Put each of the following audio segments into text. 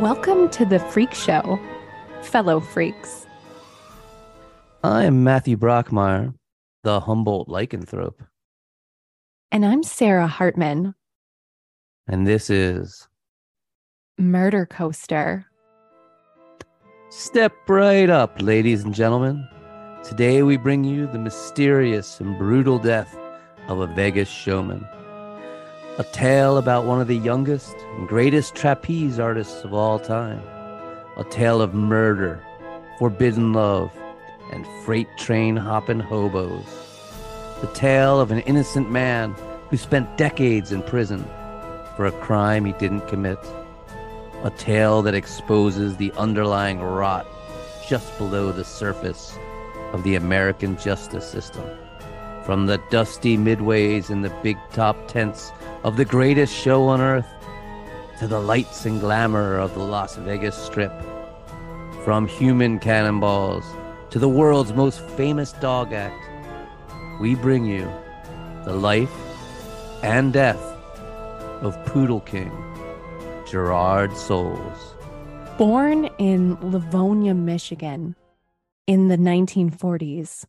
Welcome to the Freak Show, fellow freaks. I am Matthew Brockmeyer, the Humboldt lycanthrope, And I'm Sarah Hartman, and this is Murder Coaster. Step Right Up, ladies and gentlemen. Today we bring you the mysterious and brutal death of a Vegas showman. A tale about one of the youngest and greatest trapeze artists of all time. A tale of murder, forbidden love, and freight train hopping hobos. The tale of an innocent man who spent decades in prison for a crime he didn't commit. A tale that exposes the underlying rot just below the surface of the American justice system. From the dusty midways in the big top tents of the greatest show on earth to the lights and glamour of the Las Vegas Strip. From human cannonballs to the world's most famous dog act, we bring you the life and death of Poodle King, Gerard Soules. Born in Livonia, Michigan in the 1940s,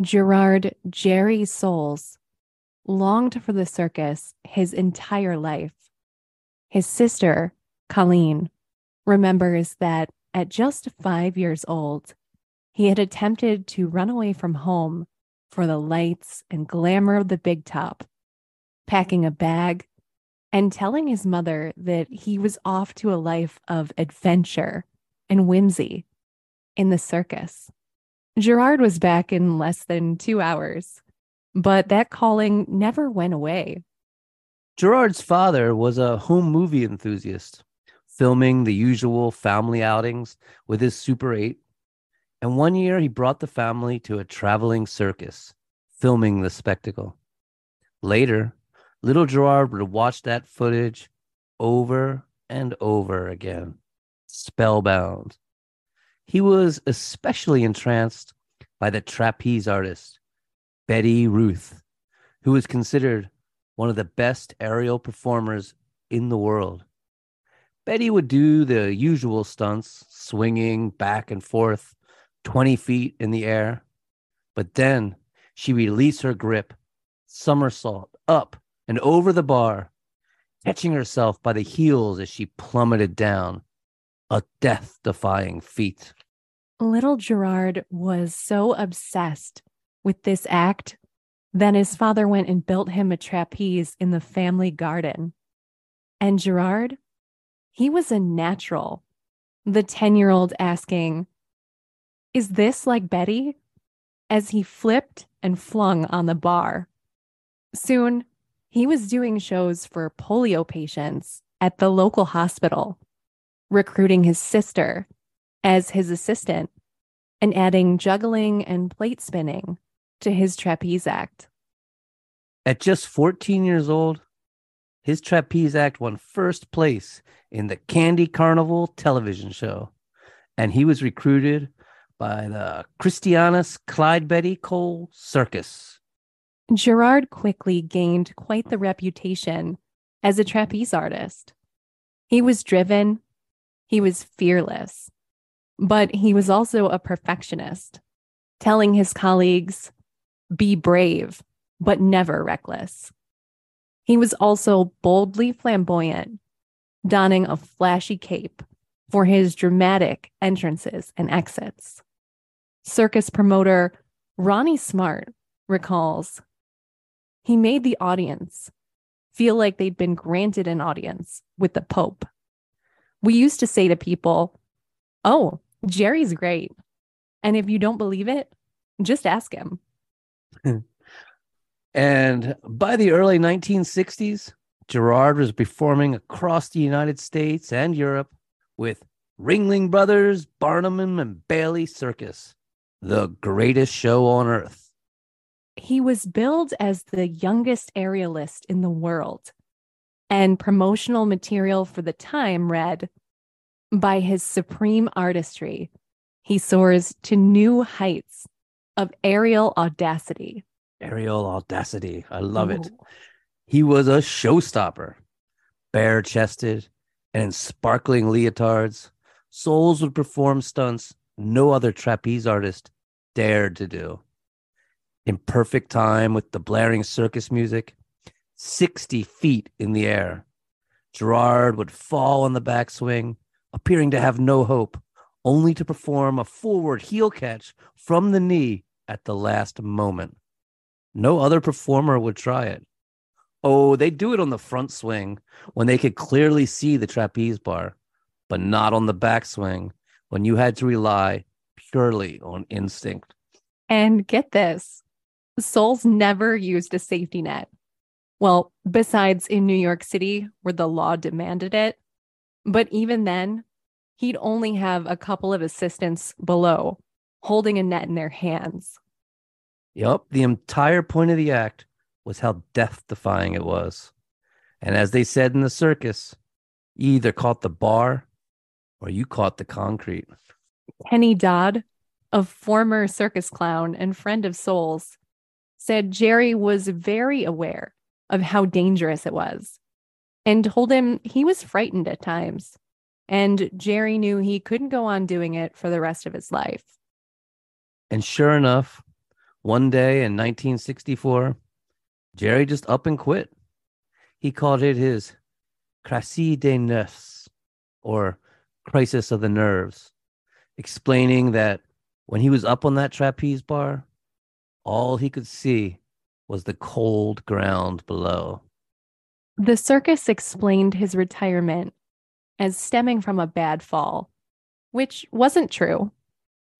Gerard Jerry Soules longed for the circus his entire life. His sister, Colleen, remembers that at just five years old, he had attempted to run away from home for the lights and glamour of the big top, packing a bag and telling his mother that he was off to a life of adventure and whimsy in the circus. Gerard was back in less than two hours, but that calling never went away. Gerard's father was a home movie enthusiast, filming the usual family outings with his Super 8. And one year he brought the family to a traveling circus, filming the spectacle. Later, little Gerard would watch that footage over and over again, spellbound. He was especially entranced by the trapeze artist, Betty Ruth, who was considered one of the best aerial performers in the world. Betty would do the usual stunts, swinging back and forth 20 feet in the air, but then she released her grip, somersault up and over the bar, catching herself by the heels as she plummeted down, a death defying feat. Little Gerard was so obsessed with this act that his father went and built him a trapeze in the family garden. And Gerard, he was a natural. The 10 year old asking, Is this like Betty? As he flipped and flung on the bar. Soon, he was doing shows for polio patients at the local hospital, recruiting his sister as his assistant and adding juggling and plate spinning to his trapeze act. At just 14 years old, his trapeze act won first place in the Candy Carnival television show, and he was recruited by the Christianus Clyde Beatty Cole Circus. Gerard quickly gained quite the reputation as a trapeze artist. He was driven, he was fearless, but he was also a perfectionist, telling his colleagues, be brave, but never reckless. He was also boldly flamboyant, donning a flashy cape for his dramatic entrances and exits. Circus promoter Ronnie Smart recalls he made the audience feel like they'd been granted an audience with the Pope. We used to say to people, Oh, Jerry's great. And if you don't believe it, just ask him. and by the early 1960s, Gerard was performing across the United States and Europe with Ringling Brothers, Barnum and Bailey Circus, the greatest show on earth. He was billed as the youngest aerialist in the world, and promotional material for the time read By his supreme artistry, he soars to new heights of aerial audacity. Aerial audacity. I love it. He was a showstopper, bare chested, and in sparkling leotards, Soules would perform stunts no other trapeze artist dared to do. In perfect time with the blaring circus music, 60 feet in the air, Gerard would fall on the backswing, appearing to have no hope, only to perform a forward heel catch from the knee at the last moment. No other performer would try it. Oh, they'd do it on the front swing when they could clearly see the trapeze bar, but not on the backswing when you had to rely purely on instinct. And get this Soules never used a safety net. Well, besides in New York City, where the law demanded it. But even then, he'd only have a couple of assistants below holding a net in their hands. Yep, the entire point of the act was how death defying it was. And as they said in the circus, you either caught the bar or you caught the concrete. Kenny Dodd, a former circus clown and friend of Soules, said Jerry was very aware of how dangerous it was and told him he was frightened at times. And Jerry knew he couldn't go on doing it for the rest of his life. And sure enough, one day in 1964, Jerry just up and quit. He called it his crise des nerfs, or crisis of the nerves, explaining that when he was up on that trapeze bar, all he could see was the cold ground below. The circus explained his retirement as stemming from a bad fall, which wasn't true.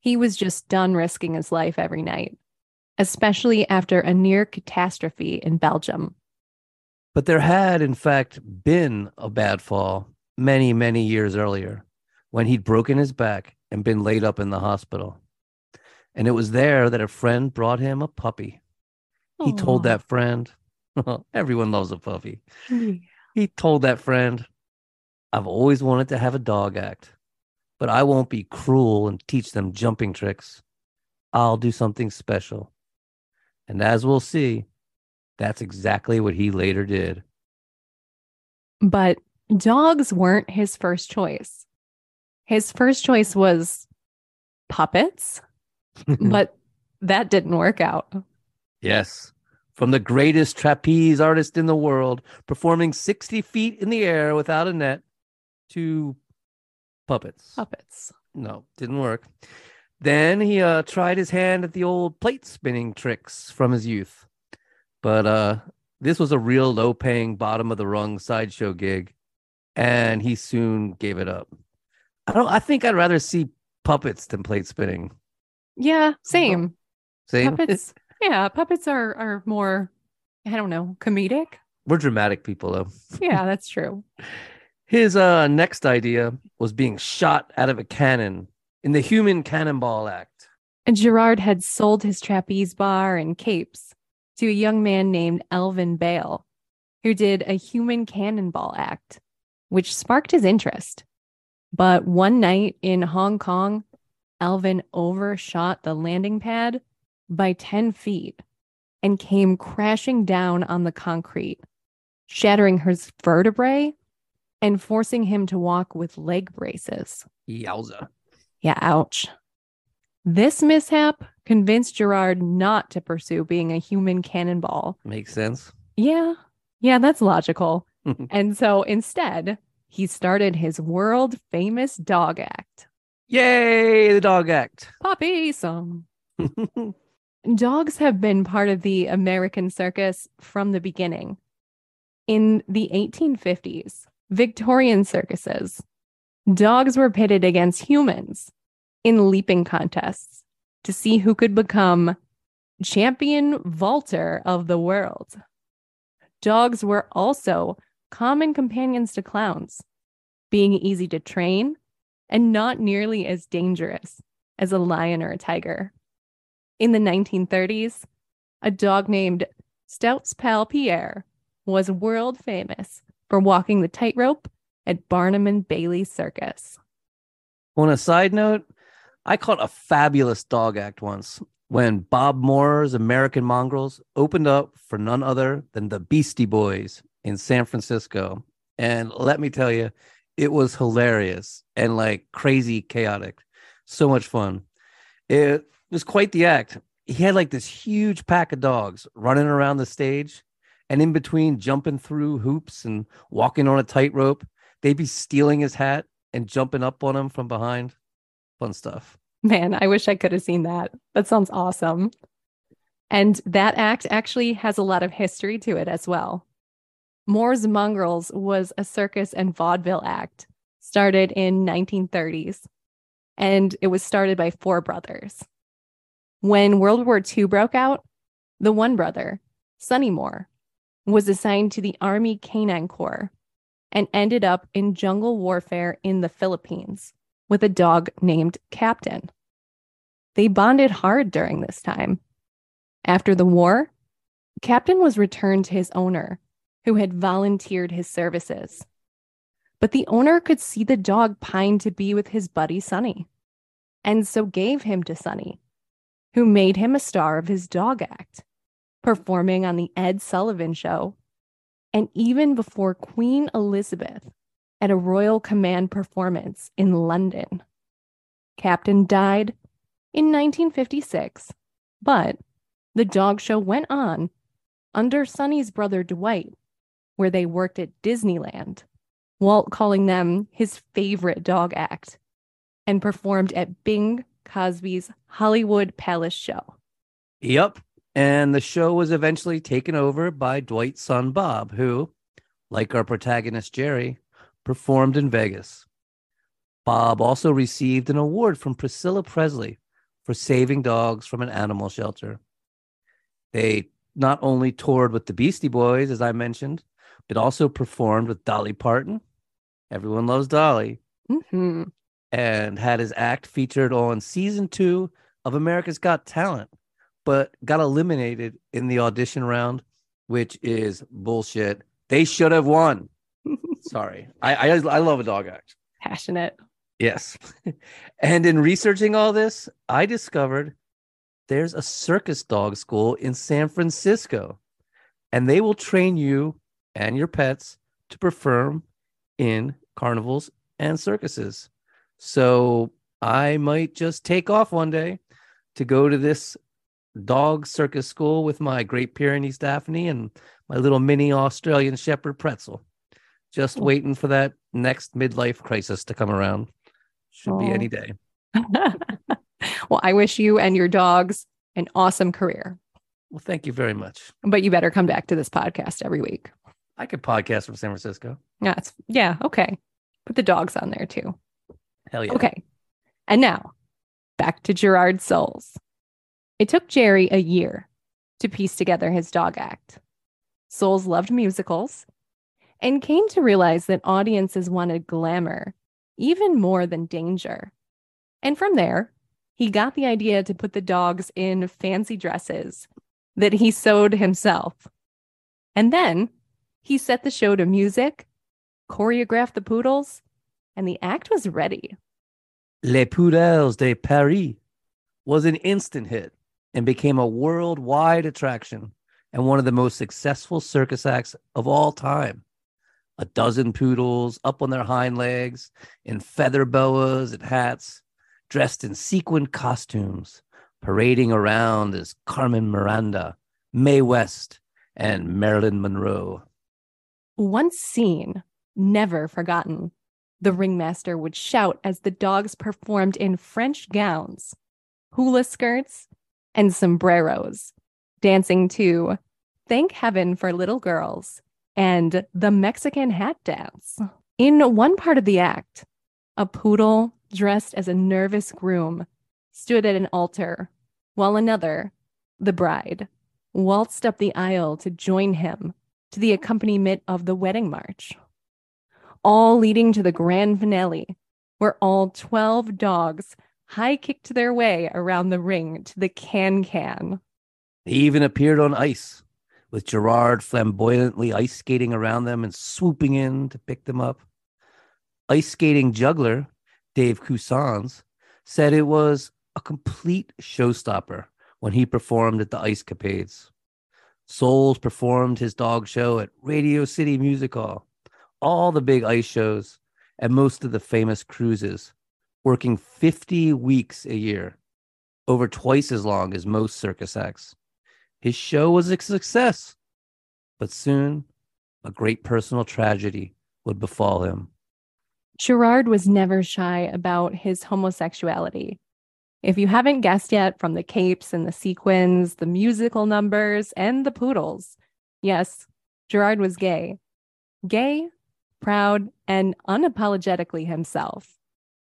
He was just done risking his life every night, especially after a near catastrophe in Belgium. But there had, in fact, been a bad fall many, many years earlier when he'd broken his back and been laid up in the hospital. And it was there that a friend brought him a puppy. He told that friend, everyone loves a puppy. Yeah. He told that friend, I've always wanted to have a dog act, but I won't be cruel and teach them jumping tricks. I'll do something special. And as we'll see, that's exactly what he later did. But dogs weren't his first choice. His first choice was puppets, but that didn't work out. Yes. From the greatest trapeze artist in the world, performing 60 feet in the air without a net, to puppets. Puppets. No, didn't work. Then he uh, tried his hand at the old plate spinning tricks from his youth. But uh, this was a real low paying, bottom of the rung sideshow gig, and he soon gave it up. I don't I think I'd rather see puppets than plate spinning. Yeah, same. Same. Puppets. yeah, puppets are are more I don't know, comedic. We're dramatic people though. Yeah, that's true. His uh, next idea was being shot out of a cannon in the human cannonball act. And Gerard had sold his trapeze bar and capes to a young man named Elvin Bale, who did a human cannonball act, which sparked his interest. But one night in Hong Kong, Elvin overshot the landing pad by 10 feet and came crashing down on the concrete, shattering his vertebrae and forcing him to walk with leg braces. Yowza. Yeah, ouch. This mishap convinced Gerard not to pursue being a human cannonball. Makes sense. Yeah, yeah, that's logical. and so instead, he started his world famous dog act. Yay, the dog act. Puppy song. Dogs have been part of the American circus from the beginning. In the 1850s, Victorian circuses, dogs were pitted against humans in leaping contests to see who could become champion vaulter of the world. Dogs were also common companions to clowns, being easy to train and not nearly as dangerous as a lion or a tiger. In the 1930s, a dog named Stout's pal Pierre was world famous for walking the tightrope at Barnum and Bailey Circus. On a side note, I caught a fabulous dog act once when Bob Moore's American Mongrels opened up for none other than the Beastie Boys in San Francisco. And let me tell you, It was hilarious and like crazy chaotic. So much fun. It was quite the act. He had like this huge pack of dogs running around the stage and in between jumping through hoops and walking on a tightrope. They'd be stealing his hat and jumping up on him from behind. Fun stuff. Man, I wish I could have seen that. That sounds awesome. And that act actually has a lot of history to it as well. Moore's Mongrels was a circus and vaudeville act started in 1930s and it was started by four brothers. When World War II broke out, the one brother, Sonny Moore, was assigned to the Army Canine Corps and ended up in jungle warfare in the Philippines with a dog named Captain. They bonded hard during this time. After the war, Captain was returned to his owner, who had volunteered his services. But the owner could see the dog pine to be with his buddy Sonny, and so gave him to Sonny, who made him a star of his dog act, performing on the Ed Sullivan Show, and even before Queen Elizabeth at a Royal Command performance in London. Captain died in 1956, but the dog show went on under Sonny's brother Dwight, where they worked at Disneyland, Walt calling them his favorite dog act, and performed at Bing Crosby's Hollywood Palace show. Yep. And the show was eventually taken over by Dwight's son, Bob, who, like our protagonist, Jerry, performed in Vegas. Bob also received an award from Priscilla Presley for saving dogs from an animal shelter. They not only toured with the Beastie Boys, as I mentioned, but also performed with Dolly Parton. Everyone loves Dolly. Mm-hmm. And had his act featured on season two of America's Got Talent, but got eliminated in the audition round, which is bullshit. They should have won. Sorry. I, I I love a dog act. Passionate. Yes. and in researching all this, I discovered there's a circus dog school in San Francisco, and they will train you and your pets to perform in carnivals and circuses. So I might just take off one day to go to this dog circus school with my Great Pyrenees Daphne and my little mini Australian Shepherd Pretzel. Just oh. waiting for that next midlife crisis to come around. Should be any oh. day. well, I wish you and your dogs an awesome career. Well, thank you very much. But you better come back to this podcast every week. I could podcast from San Francisco. Yeah, it's, yeah, okay. Put the dogs on there too. Hell yeah. Okay. And now back to Gerard Soules. It took Jerry a year to piece together his dog act. Soules loved musicals and came to realize that audiences wanted glamour even more than danger. And from there, he got the idea to put the dogs in fancy dresses that he sewed himself. And then he set the show to music, choreographed the poodles, and the act was ready. Les Poodles de Paris was an instant hit and became a worldwide attraction and one of the most successful circus acts of all time. A dozen poodles up on their hind legs in feather boas and hats dressed in sequined costumes, parading around as Carmen Miranda, Mae West, and Marilyn Monroe. Once seen, never forgotten, the ringmaster would shout as the dogs performed in French gowns, hula skirts, and sombreros, dancing to Thank Heaven for Little Girls and the Mexican Hat Dance. In one part of the act, a poodle dressed as a nervous groom, stood at an altar, while another, the bride, waltzed up the aisle to join him to the accompaniment of the wedding march. All leading to the grand finale, where all 12 dogs high kicked their way around the ring to the can can. They even appeared on ice, with Gerard flamboyantly ice skating around them and swooping in to pick them up. Ice skating juggler Dave Cousans, said it was a complete showstopper when he performed at the Ice Capades. Soules performed his dog show at Radio City Music Hall, all the big ice shows, and most of the famous cruises, working 50 weeks a year, over twice as long as most circus acts. His show was a success, but soon a great personal tragedy would befall him. Gerard was never shy about his homosexuality. If you haven't guessed yet from the capes and the sequins, the musical numbers, and the poodles, yes, Gerard was gay. Gay, proud, and unapologetically himself.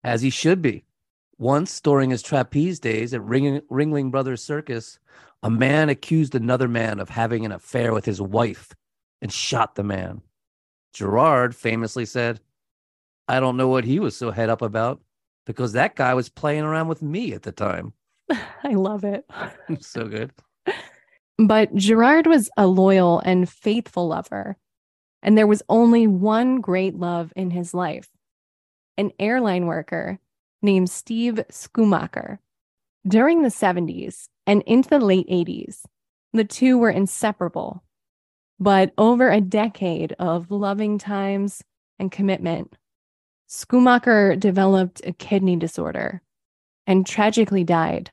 As he should be. Once, during his trapeze days at Ring- Ringling Brothers Circus, a man accused another man of having an affair with his wife and shot the man. Gerard famously said, I don't know what he was so head up about because that guy was playing around with me at the time. I love it. so good. But Gerard was a loyal and faithful lover. And there was only one great love in his life an airline worker named Steve Schumacher. During the 70s and into the late 80s, the two were inseparable. But over a decade of loving times and commitment, Schumacher developed a kidney disorder and tragically died.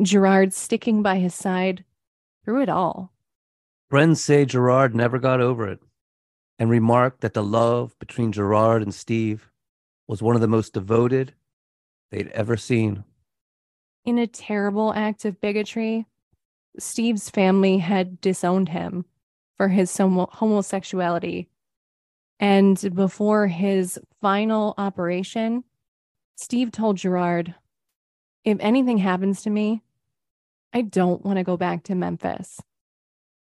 Gerard sticking by his side through it all. Friends say Gerard never got over it and remarked that the love between Gerard and Steve was one of the most devoted they'd ever seen. In a terrible act of bigotry, Steve's family had disowned him for his homosexuality. And before his final operation, Steve told Gerard, If anything happens to me, I don't want to go back to Memphis.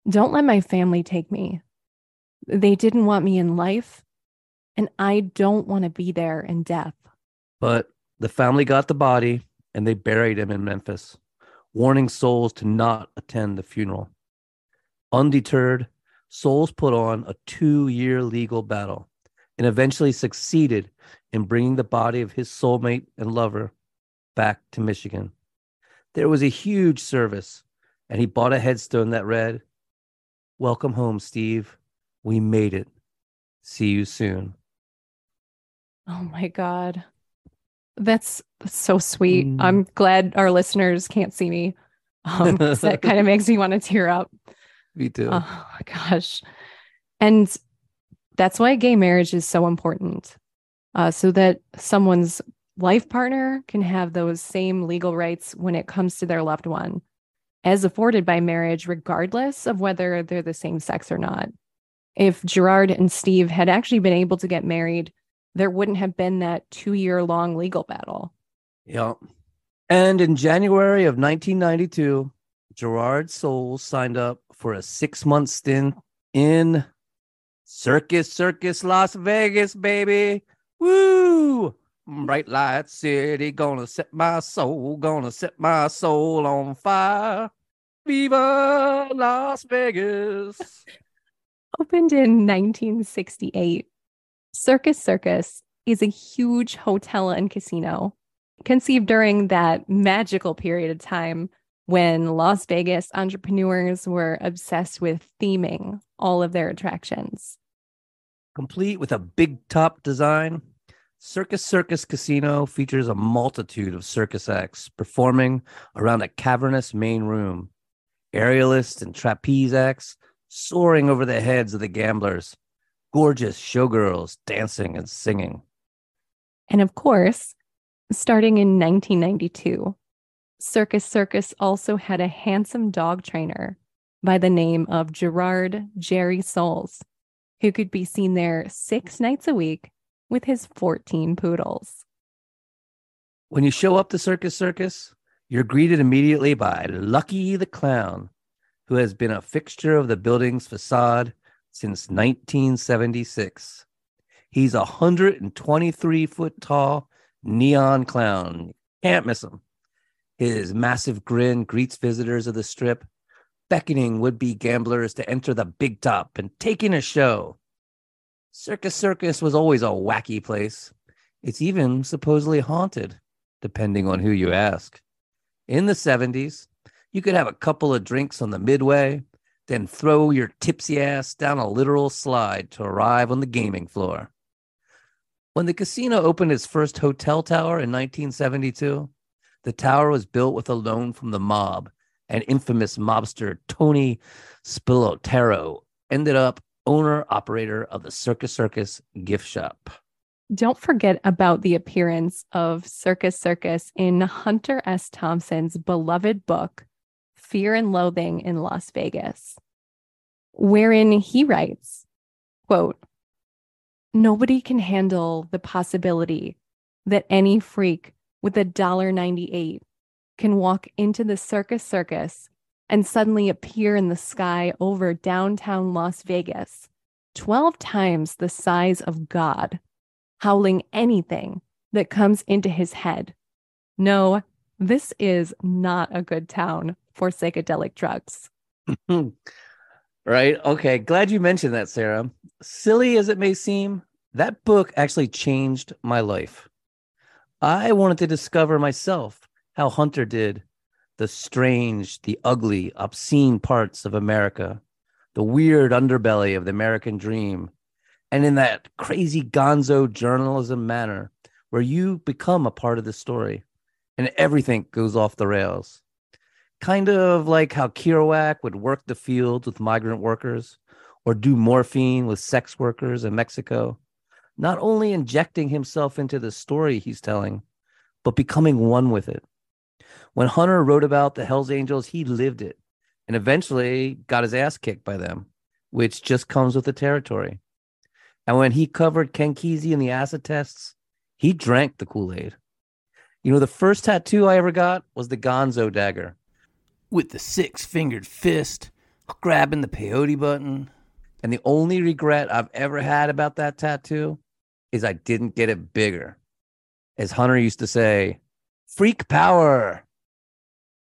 Don't let my family take me. They didn't want me in life, and I don't want to be there in death. But the family got the body and they buried him in Memphis, warning Soules to not attend the funeral. Undeterred, Soules put on a two year legal battle and eventually succeeded in bringing the body of his soulmate and lover back to Michigan. There was a huge service, and he bought a headstone that read, Welcome home, Steve. We made it. See you soon. Oh my God. That's so sweet. Mm. I'm glad our listeners can't see me. Um, that kind of makes me want to tear up. Me too. Oh my gosh. And that's why gay marriage is so important. Uh, so that someone's life partner can have those same legal rights when it comes to their loved one, as afforded by marriage, regardless of whether they're the same sex or not. If Gerard and Steve had actually been able to get married, there wouldn't have been that two year long legal battle. Yeah. And in January of 1992, Gerard Soules signed up for a six month stint in Circus Circus Las Vegas, baby. Woo! Bright light city, gonna set my soul, gonna set my soul on fire. Viva Las Vegas. Opened in 1968, Circus Circus is a huge hotel and casino conceived during that magical period of time when Las Vegas entrepreneurs were obsessed with theming all of their attractions. Complete with a big top design, Circus Circus Casino features a multitude of circus acts performing around a cavernous main room. Aerialists and trapeze acts soaring over the heads of the gamblers, gorgeous showgirls dancing and singing. And of course, starting in 1992, Circus Circus also had a handsome dog trainer by the name of Gerard Jerry Soules, who could be seen there six nights a week with his 14 poodles. When you show up to Circus Circus, you're greeted immediately by Lucky the Clown, who has been a fixture of the building's facade since 1976. He's a 123 foot tall neon clown. Can't miss him. His massive grin greets visitors of the strip, beckoning would be gamblers to enter the big top and take in a show. Circus Circus was always a wacky place. It's even supposedly haunted, depending on who you ask. In the 70s, you could have a couple of drinks on the midway, then throw your tipsy ass down a literal slide to arrive on the gaming floor. When the casino opened its first hotel tower in 1972, the tower was built with a loan from the mob, and infamous mobster Tony Spilotro ended up owner operator of the Circus Circus gift shop. Don't forget about the appearance of Circus Circus in Hunter S. Thompson's beloved book, Fear and Loathing in Las Vegas, wherein he writes, quote, Nobody can handle the possibility that any freak with a dollar ninety-eight can walk into the circus circus and suddenly appear in the sky over downtown Las Vegas, 12 times the size of God, howling anything that comes into his head. No, this is not a good town for psychedelic drugs. right. Okay. Glad you mentioned that, Sarah. Silly as it may seem, that book actually changed my life. I wanted to discover myself how Hunter did the strange, the ugly, obscene parts of America, the weird underbelly of the American dream, and in that crazy gonzo journalism manner where you become a part of the story and everything goes off the rails. Kind of like how Kerouac would work the fields with migrant workers or do morphine with sex workers in Mexico, not only injecting himself into the story he's telling, but becoming one with it. When Hunter wrote about the Hells Angels, he lived it and eventually got his ass kicked by them, which just comes with the territory. And when he covered Ken Kesey in the acid tests, he drank the Kool Aid. You know, the first tattoo I ever got was the Gonzo dagger with the six fingered fist grabbing the peyote button. And the only regret I've ever had about that tattoo is I didn't get it bigger. As Hunter used to say, freak power.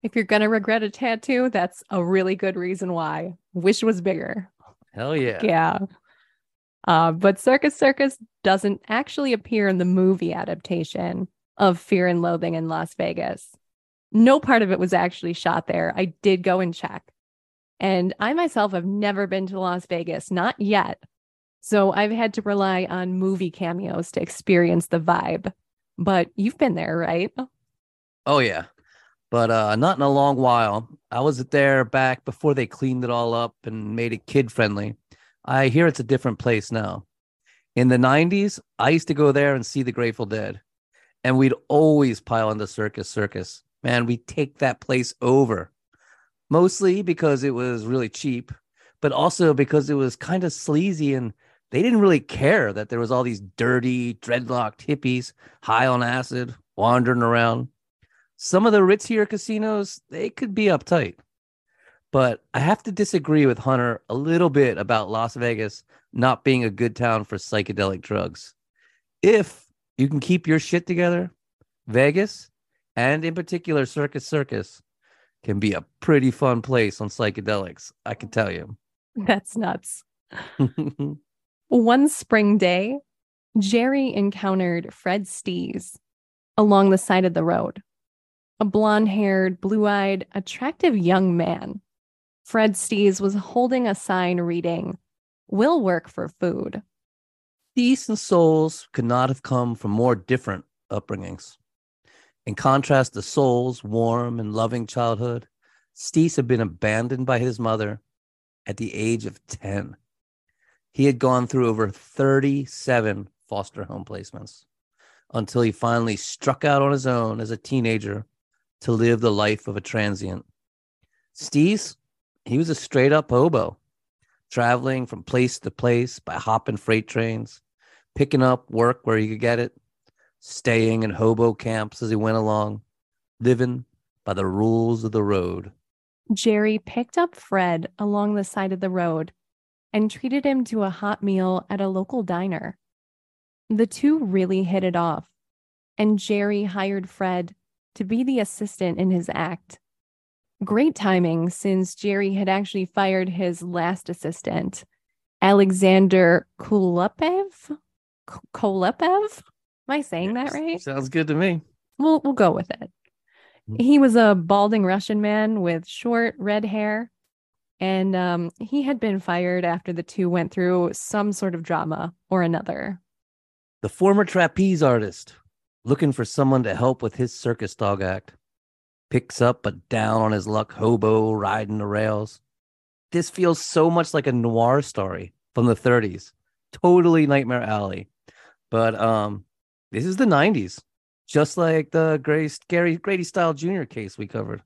If you're going to regret a tattoo, that's a really good reason why. Wish was bigger. Hell yeah. Yeah. Uh, but Circus Circus doesn't actually appear in the movie adaptation of Fear and Loathing in Las Vegas. No part of it was actually shot there. I did go and check. And I myself have never been to Las Vegas, not yet. So I've had to rely on movie cameos to experience the vibe. But you've been there, right? Oh, yeah. But uh, not in a long while. I was there back before they cleaned it all up and made it kid friendly. I hear it's a different place now. In the 90s, I used to go there and see the Grateful Dead, and we'd always pile on the Circus Circus. Man, we take that place over, mostly because it was really cheap, but also because it was kind of sleazy and they didn't really care that there was all these dirty, dreadlocked hippies high on acid wandering around. Some of the ritzier casinos, they could be uptight. But I have to disagree with Hunter a little bit about Las Vegas not being a good town for psychedelic drugs. If you can keep your shit together, Vegas, and in particular Circus Circus, can be a pretty fun place on psychedelics. I can tell you. That's nuts. One spring day, Jerry encountered Fred Steese along the side of the road. A blonde haired, blue eyed, attractive young man Fred Steese was holding a sign reading, Will work for food. Decent souls could not have come from more different upbringings. In contrast to Soules' warm and loving childhood, Steese had been abandoned by his mother at the age of 10. He had gone through over 37 foster home placements until he finally struck out on his own as a teenager to live the life of a transient. Steese he was a straight up hobo, traveling from place to place by hopping freight trains, picking up work where he could get it, staying in hobo camps as he went along, living by the rules of the road. Jerry picked up Fred along the side of the road and treated him to a hot meal at a local diner. The two really hit it off, and Jerry hired Fred to be the assistant in his act. Great timing since Jerry had actually fired his last assistant, Alexander Kulepev. Kolepev? Am I saying that right? Sounds good to me. We'll we'll go with it. Mm-hmm. He was a balding Russian man with short red hair, and um, he had been fired after the two went through some sort of drama or another. The former trapeze artist, looking for someone to help with his circus dog act, picks up a down on his luck hobo riding the rails. This feels so much like a noir story from the 30s. Totally Nightmare Alley. But um, this is the 90s, just like the Grace, Gary Grady Stiles Jr. case we covered.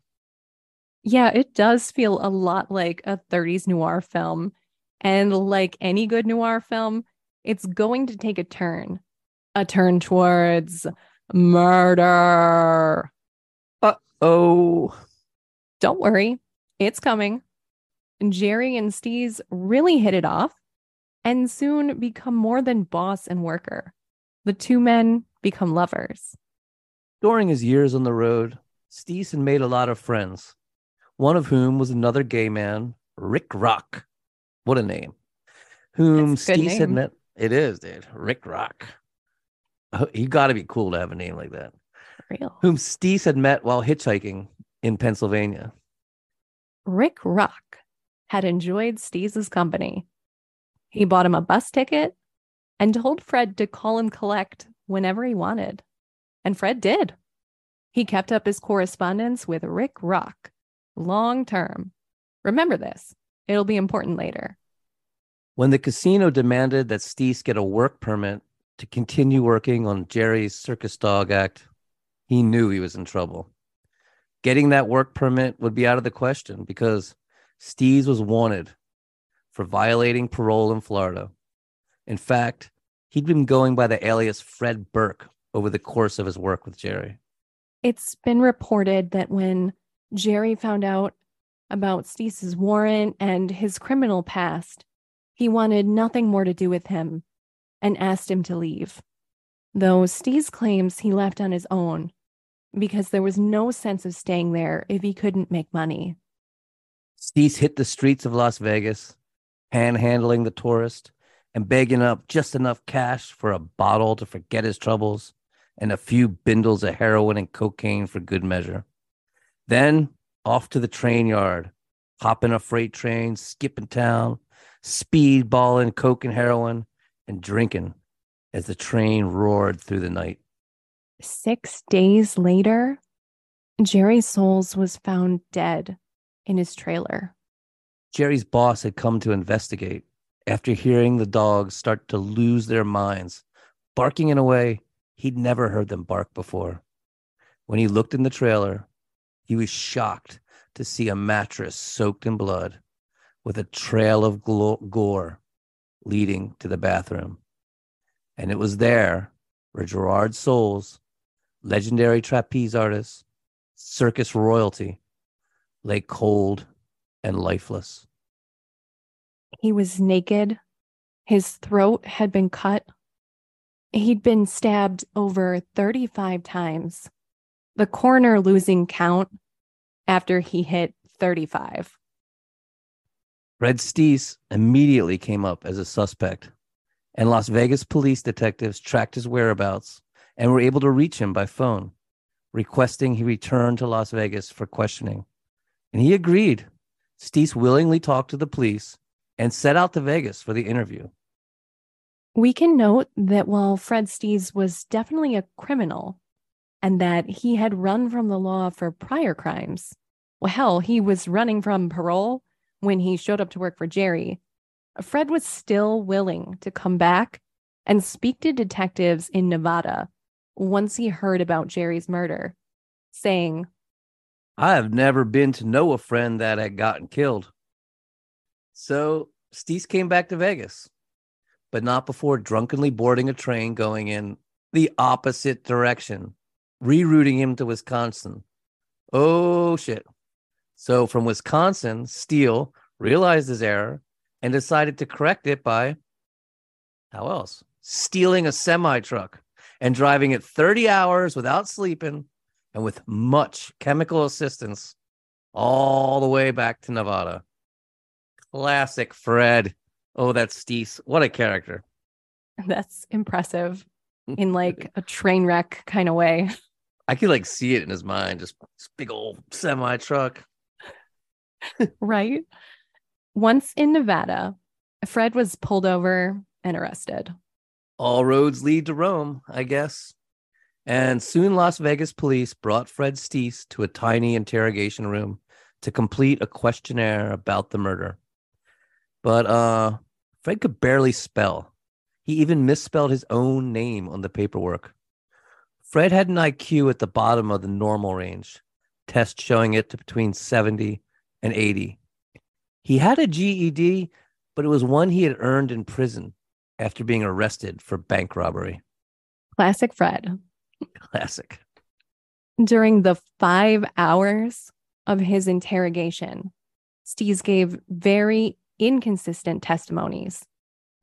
Yeah, it does feel a lot like a 30s noir film. And like any good noir film, it's going to take a turn a turn towards murder. Uh oh. Don't worry, it's coming. Jerry and Steese really hit it off and soon become more than boss and worker. The two men become lovers. During his years on the road, Steese had made a lot of friends, one of whom was another gay man, Rick Rock. What a name. Whom Steese had met. It is, dude. Rick Rock. Oh, you got to be cool to have a name like that. Real. Whom Steese had met while hitchhiking in Pennsylvania. Rick Rock had enjoyed Steese's company. He bought him a bus ticket and told Fred to call and collect whenever he wanted. And Fred did. He kept up his correspondence with Rick Rock long term. Remember this, it'll be important later. When the casino demanded that Steese get a work permit to continue working on Jerry's circus dog act, he knew he was in trouble. Getting that work permit would be out of the question because Steese was wanted for violating parole in Florida. In fact, he'd been going by the alias Fred Burke over the course of his work with Jerry. It's been reported that when Jerry found out about Steese's warrant and his criminal past, he wanted nothing more to do with him and asked him to leave. Though Steese claims he left on his own because there was no sense of staying there if he couldn't make money. Steese hit the streets of Las Vegas, panhandling the tourist and begging up just enough cash for a bottle to forget his troubles and a few bindles of heroin and cocaine for good measure. Then off to the train yard, hopping a freight train, skipping town, speedballing coke and heroin, and drinking as the train roared through the night. Six days later, Jerry Soules was found dead in his trailer. Jerry's boss had come to investigate after hearing the dogs start to lose their minds, barking in a way he'd never heard them bark before. When he looked in the trailer, he was shocked to see a mattress soaked in blood with a trail of gore leading to the bathroom. And it was there where Gerard Soules, legendary trapeze artist, circus royalty, lay cold and lifeless. He was naked. His throat had been cut. He'd been stabbed over 35 times, the coroner losing count after he hit 35. Red Steese immediately came up as a suspect, and Las Vegas police detectives tracked his whereabouts and were able to reach him by phone, requesting he return to Las Vegas for questioning. And he agreed. Steese willingly talked to the police and set out to Vegas for the interview. We can note that while Fred Steese was definitely a criminal and that he had run from the law for prior crimes, well, hell, he was running from parole when he showed up to work for Jerry. Fred was still willing to come back and speak to detectives in Nevada once he heard about Jerry's murder, saying, I have never been to know a friend that had gotten killed. So Steese came back to Vegas, but not before drunkenly boarding a train going in the opposite direction, rerouting him to Wisconsin. Oh, shit. So from Wisconsin, Steese realized his error and decided to correct it by how else? Stealing a semi truck and driving it 30 hours without sleeping and with much chemical assistance all the way back to Nevada. Classic Fred. Oh, that's Steese. What a character. That's impressive in like a train wreck kind of way. I could like see it in his mind, just this big old semi truck. right? Once in Nevada, Fred was pulled over and arrested. All roads lead to Rome, I guess. And soon Las Vegas police brought Fred Steese to a tiny interrogation room to complete a questionnaire about the murder. But uh, Fred could barely spell. He even misspelled his own name on the paperwork. Fred had an IQ at the bottom of the normal range, test showing it to between 70 and 80. He had a GED, but it was one he had earned in prison after being arrested for bank robbery. Classic Fred. Classic. During the five hours of his interrogation, Steese gave very inconsistent testimonies,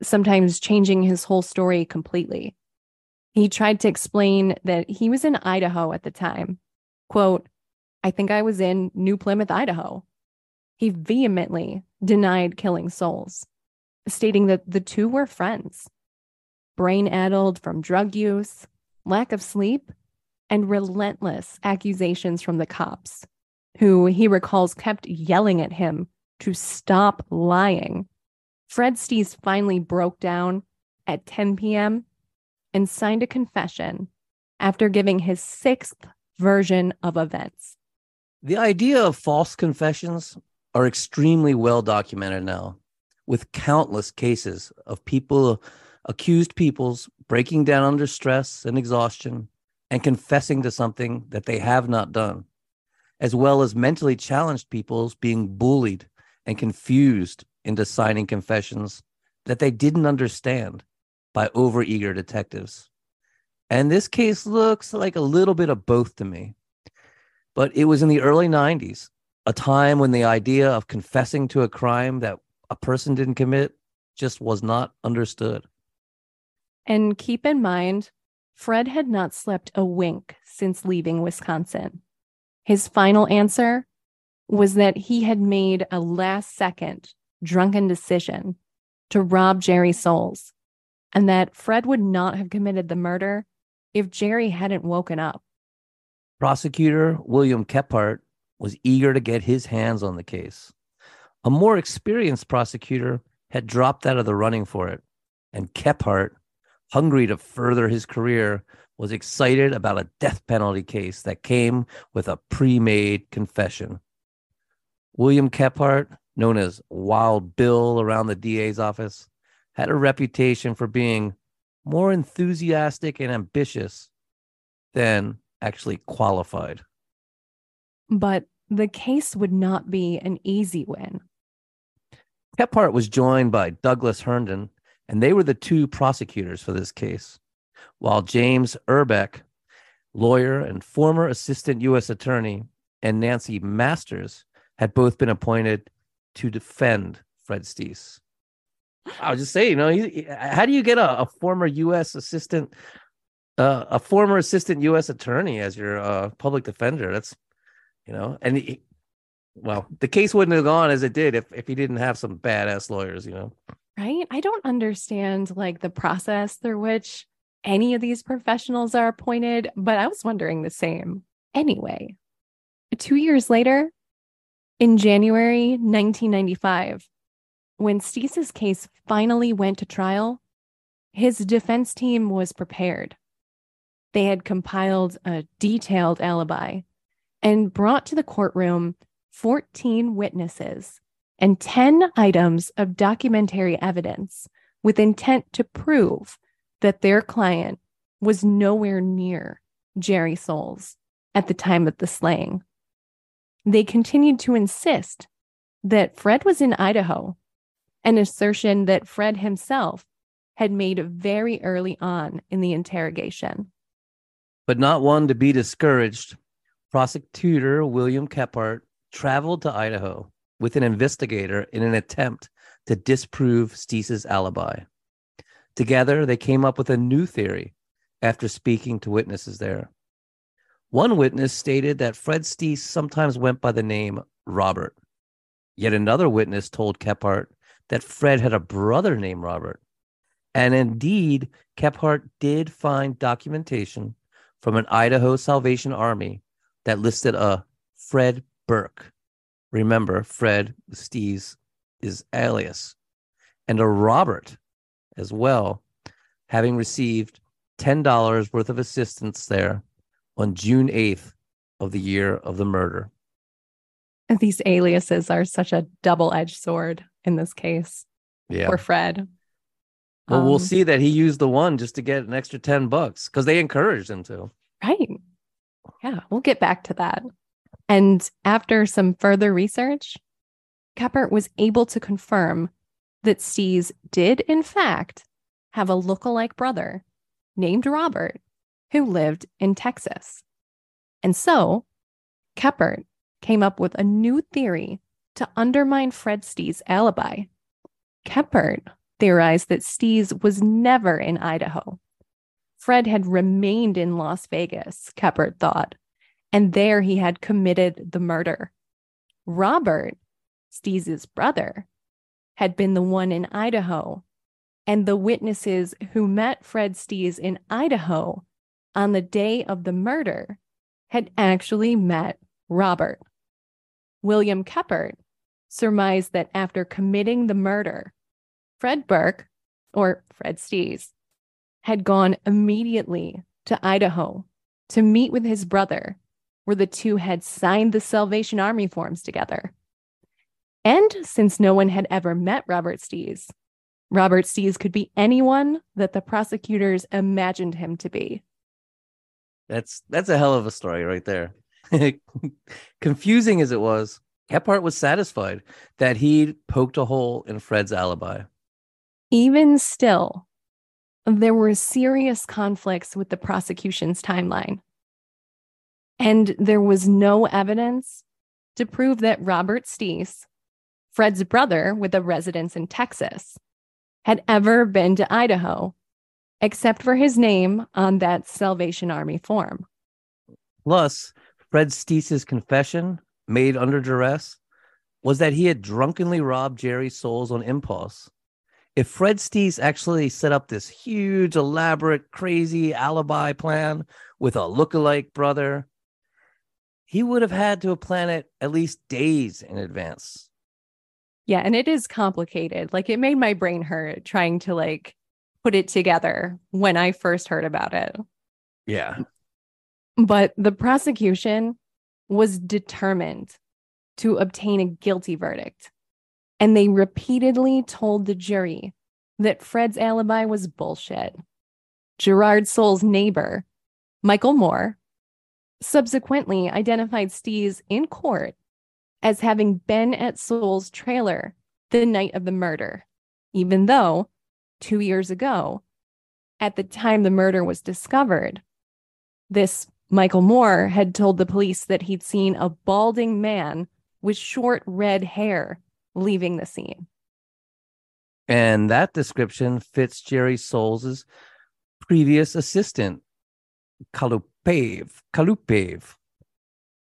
sometimes changing his whole story completely. He tried to explain that he was in Idaho at the time. Quote, I think I was in New Plymouth, Idaho. He vehemently denied killing Soules, stating that the two were friends, brain addled from drug use, lack of sleep, and relentless accusations from the cops, who he recalls kept yelling at him to stop lying. Fred Steese finally broke down at 10 p.m. and signed a confession after giving his sixth version of events. The idea of false confessions are extremely well documented now, with countless cases of people, accused peoples, breaking down under stress and exhaustion and confessing to something that they have not done, as well as mentally challenged peoples being bullied and confused into signing confessions that they didn't understand by overeager detectives. And this case looks like a little bit of both to me. But it was in the early 90s, a time when the idea of confessing to a crime that a person didn't commit just was not understood. And keep in mind, Fred had not slept a wink since leaving Wisconsin. His final answer was that he had made a last second drunken decision to rob Jerry Soules and that Fred would not have committed the murder if Jerry hadn't woken up. Prosecutor William Kephart was eager to get his hands on the case. A more experienced prosecutor had dropped out of the running for it, and Kephart, hungry to further his career, was excited about a death penalty case that came with a pre made confession. William Kephart, known as Wild Bill around the DA's office, had a reputation for being more enthusiastic and ambitious than actually qualified. But the case would not be an easy win. Kephart was joined by Douglas Herndon, and they were the two prosecutors for this case, while James Urbeck, lawyer and former assistant U.S. attorney, and Nancy Masters had both been appointed to defend Fred Steese. I was just saying, you know, he, how do you get a, a former U.S. assistant, uh, a former assistant U.S. attorney as your uh, public defender? That's, you know, and he, well, the case wouldn't have gone as it did if if he didn't have some badass lawyers, you know. Right? I don't understand like the process through which any of these professionals are appointed, but I was wondering the same. Anyway, 2 years later, in January 1995, when Steese's case finally went to trial, his defense team was prepared. They had compiled a detailed alibi and brought to the courtroom 14 witnesses and 10 items of documentary evidence with intent to prove that their client was nowhere near Jerry Soules at the time of the slaying. They continued to insist that Fred was in Idaho, an assertion that Fred himself had made very early on in the interrogation. But not one to be discouraged, prosecutor William Kephart traveled to Idaho with an investigator in an attempt to disprove Steese's alibi. Together, they came up with a new theory after speaking to witnesses there. One witness stated that Fred Steese sometimes went by the name Robert. Yet another witness told Kephart that Fred had a brother named Robert. And indeed, Kephart did find documentation from an Idaho Salvation Army that listed a Fred Burke. Remember, Fred Steese is alias, and a Robert as well, having received $10 worth of assistance there on June 8th of the year of the murder. These aliases are such a double edged sword in this case. Yeah. Poor Fred. Well, we'll Um, see that he used the one just to get an extra 10 bucks because they encouraged him to. Right. Yeah, we'll get back to that. And after some further research, Kephart was able to confirm that Steese did, in fact, have a look-alike brother named Robert who lived in Texas. And so, Kephart came up with a new theory to undermine Fred Steese's alibi. Kephart theorized that Steese was never in Idaho. Fred had remained in Las Vegas, Kephart thought, and there he had committed the murder. Robert, Steese's brother, had been the one in Idaho, and the witnesses who met Fred Steese in Idaho on the day of the murder had actually met Robert. William Kephart surmised that after committing the murder, Fred Burke, or Fred Steese, had gone immediately to Idaho to meet with his brother, where the two had signed the Salvation Army forms together. And since no one had ever met Robert Steese, Robert Steese could be anyone that the prosecutors imagined him to be. That's that's a hell of a story right there. Confusing as it was, Kephart was satisfied that he'd poked a hole in Fred's alibi. Even still, there were serious conflicts with the prosecution's timeline. And there was no evidence to prove that Robert Steese, Fred's brother with a residence in Texas, had ever been to Idaho, except for his name on that Salvation Army form. Plus, Fred Steese's confession, made under duress, was that he had drunkenly robbed Jerry Soules on impulse. If Fred Steese actually set up this huge, elaborate, crazy alibi plan with a look-alike brother, he would have had to have planned it at least days in advance. Yeah, and it is complicated. Like it made my brain hurt trying to like put it together when I first heard about it. Yeah. But the prosecution was determined to obtain a guilty verdict. And they repeatedly told the jury that Fred's alibi was bullshit. Gerard Soules' neighbor, Michael Moore, subsequently identified Steese in court as having been at Soules' trailer the night of the murder, even though two years ago, at the time the murder was discovered, this Michael Moore had told the police that he'd seen a balding man with short red hair leaving the scene. And that description fits Jerry Soules's previous assistant, Kalupev, Kalupev,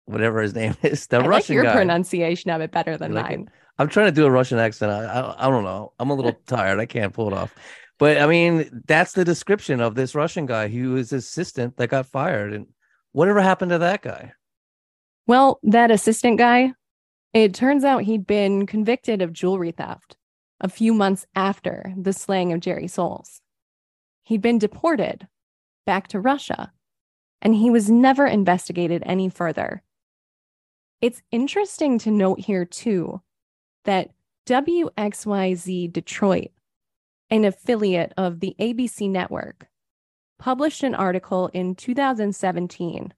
whatever his name is, the I like Russian your guy. pronunciation of it better than like it? I'm trying to do a Russian accent. I, I, I don't know. I'm a little tired. I can't pull it off. But I mean, that's the description of this Russian guy who was assistant that got fired. And whatever happened to that guy? Well, that assistant guy, it turns out he'd been convicted of jewelry theft a few months after the slaying of Jerry Soules. He'd been deported back to Russia, and he was never investigated any further. It's interesting to note here, too, that WXYZ Detroit, an affiliate of the ABC network, published an article in 2017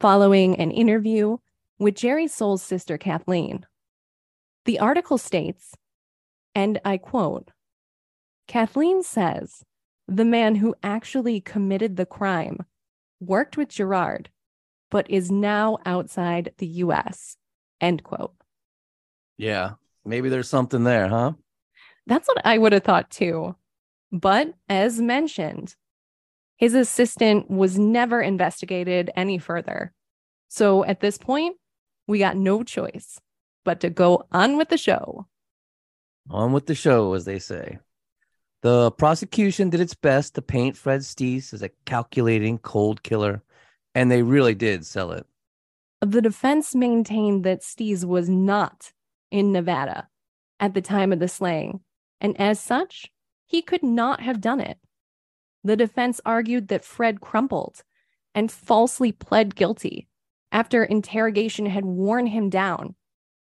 following an interview with Jerry Soules' sister, Kathleen. The article states, and I quote Kathleen says the man who actually committed the crime worked with Gerard, but is now outside the US. End quote. Yeah. Maybe there's something there, huh? That's what I would have thought too. But as mentioned, his assistant was never investigated any further. So at this point, we got no choice but to go on with the show. On with the show, as they say. The prosecution did its best to paint Fred Steese as a calculating cold killer, and they really did sell it. The defense maintained that Steese was not in Nevada at the time of the slaying, and as such, he could not have done it. the defense argued that Fred crumpled and falsely pled guilty after interrogation had worn him down.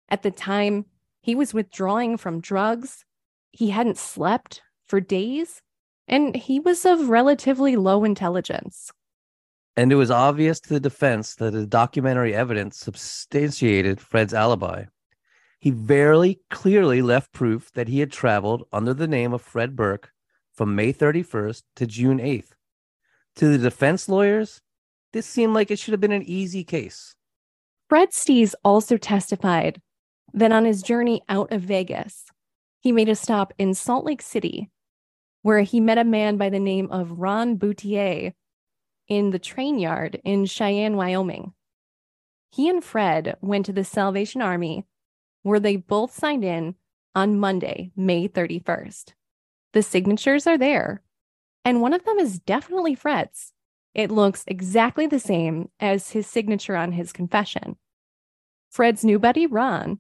At the time, he was withdrawing from drugs, he hadn't slept for days, and he was of relatively low intelligence. And it was obvious to the defense that the documentary evidence substantiated Fred's alibi. He very clearly left proof that he had traveled under the name of Fred Burke from May 31st to June 8th. To the defense lawyers, this seemed like it should have been an easy case. Fred Steese also testified that on his journey out of Vegas, he made a stop in Salt Lake City, where he met a man by the name of Ron Boutier in the train yard in Cheyenne, Wyoming. He and Fred went to the Salvation Army, where they both signed in on Monday, May 31st. The signatures are there, and one of them is definitely Fred's. It looks exactly the same as his signature on his confession. Fred's new buddy, Ron,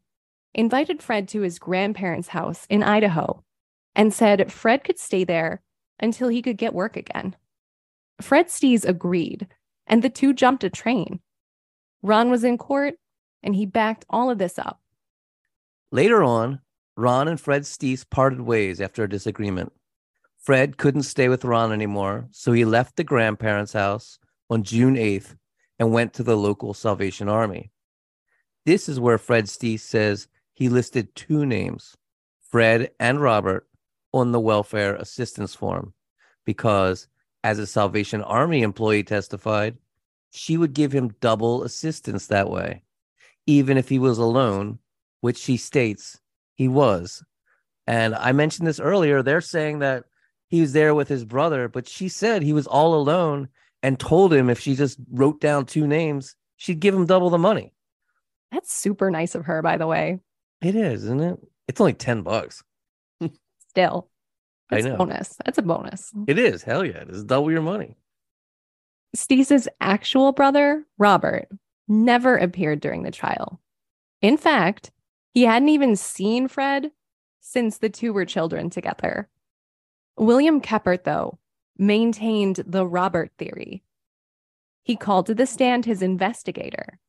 invited Fred to his grandparents' house in Idaho and said Fred could stay there until he could get work again. Fred Steese agreed, and the two jumped a train. Ron was in court, and he backed all of this up. Later on, Ron and Fred Steese parted ways after a disagreement. Fred couldn't stay with Ron anymore, so he left the grandparents' house on June 8th and went to the local Salvation Army. This is where Fred Steese says he listed two names, Fred and Robert, on the welfare assistance form because, as a Salvation Army employee testified, she would give him double assistance that way, even if he was alone, which she states he was. And I mentioned this earlier. They're saying that he was there with his brother, but she said he was all alone and told him if she just wrote down two names, she'd give him double the money. That's super nice of her, by the way. It is, isn't it? It's only 10 bucks. Still, I know. a bonus. That's a bonus. It is. Hell yeah. It's double your money. Steese's actual brother, Robert, never appeared during the trial. In fact, he hadn't even seen Fred since the two were children together. William Kephart, though, maintained the Robert theory. He called to the stand his investigator,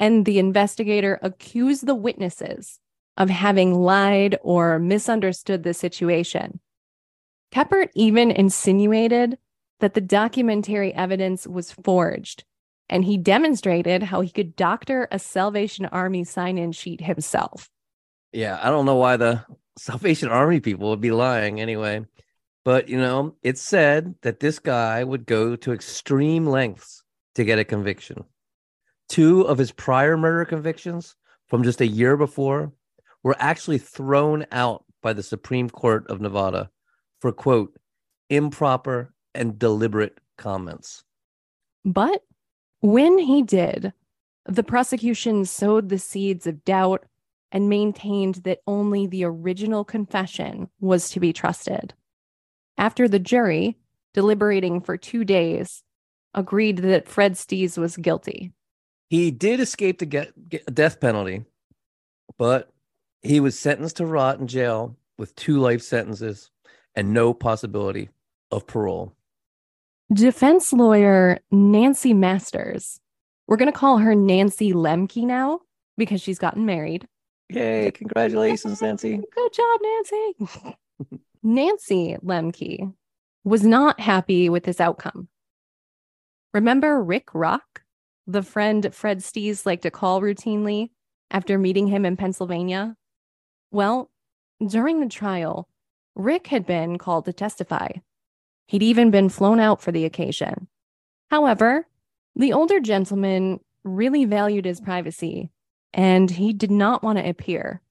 and the investigator accused the witnesses of having lied or misunderstood the situation. Kephart even insinuated that the documentary evidence was forged, and he demonstrated how he could doctor a Salvation Army sign in sheet himself. Yeah. I don't know why the Salvation Army people would be lying anyway. But, you know, it's said that this guy would go to extreme lengths to get a conviction. Two of his prior murder convictions from just a year before were actually thrown out by the Supreme Court of Nevada for, quote, improper and deliberate comments. But when he did, the prosecution sowed the seeds of doubt and maintained that only the original confession was to be trusted. After the jury, deliberating for two days, agreed that Fred Steese was guilty. He did escape the death penalty, but he was sentenced to rot in jail with two life sentences and no possibility of parole. Defense lawyer Nancy Masters, we're going to call her Nancy Lemke now because she's gotten married. Yay, congratulations, Nancy. Good job, Nancy. Nancy Lemke was not happy with this outcome. Remember Rick Rock, the friend Fred Steese liked to call routinely after meeting him in Pennsylvania? Well, during the trial, Rick had been called to testify. He'd even been flown out for the occasion. However, the older gentleman really valued his privacy and he did not want to appear.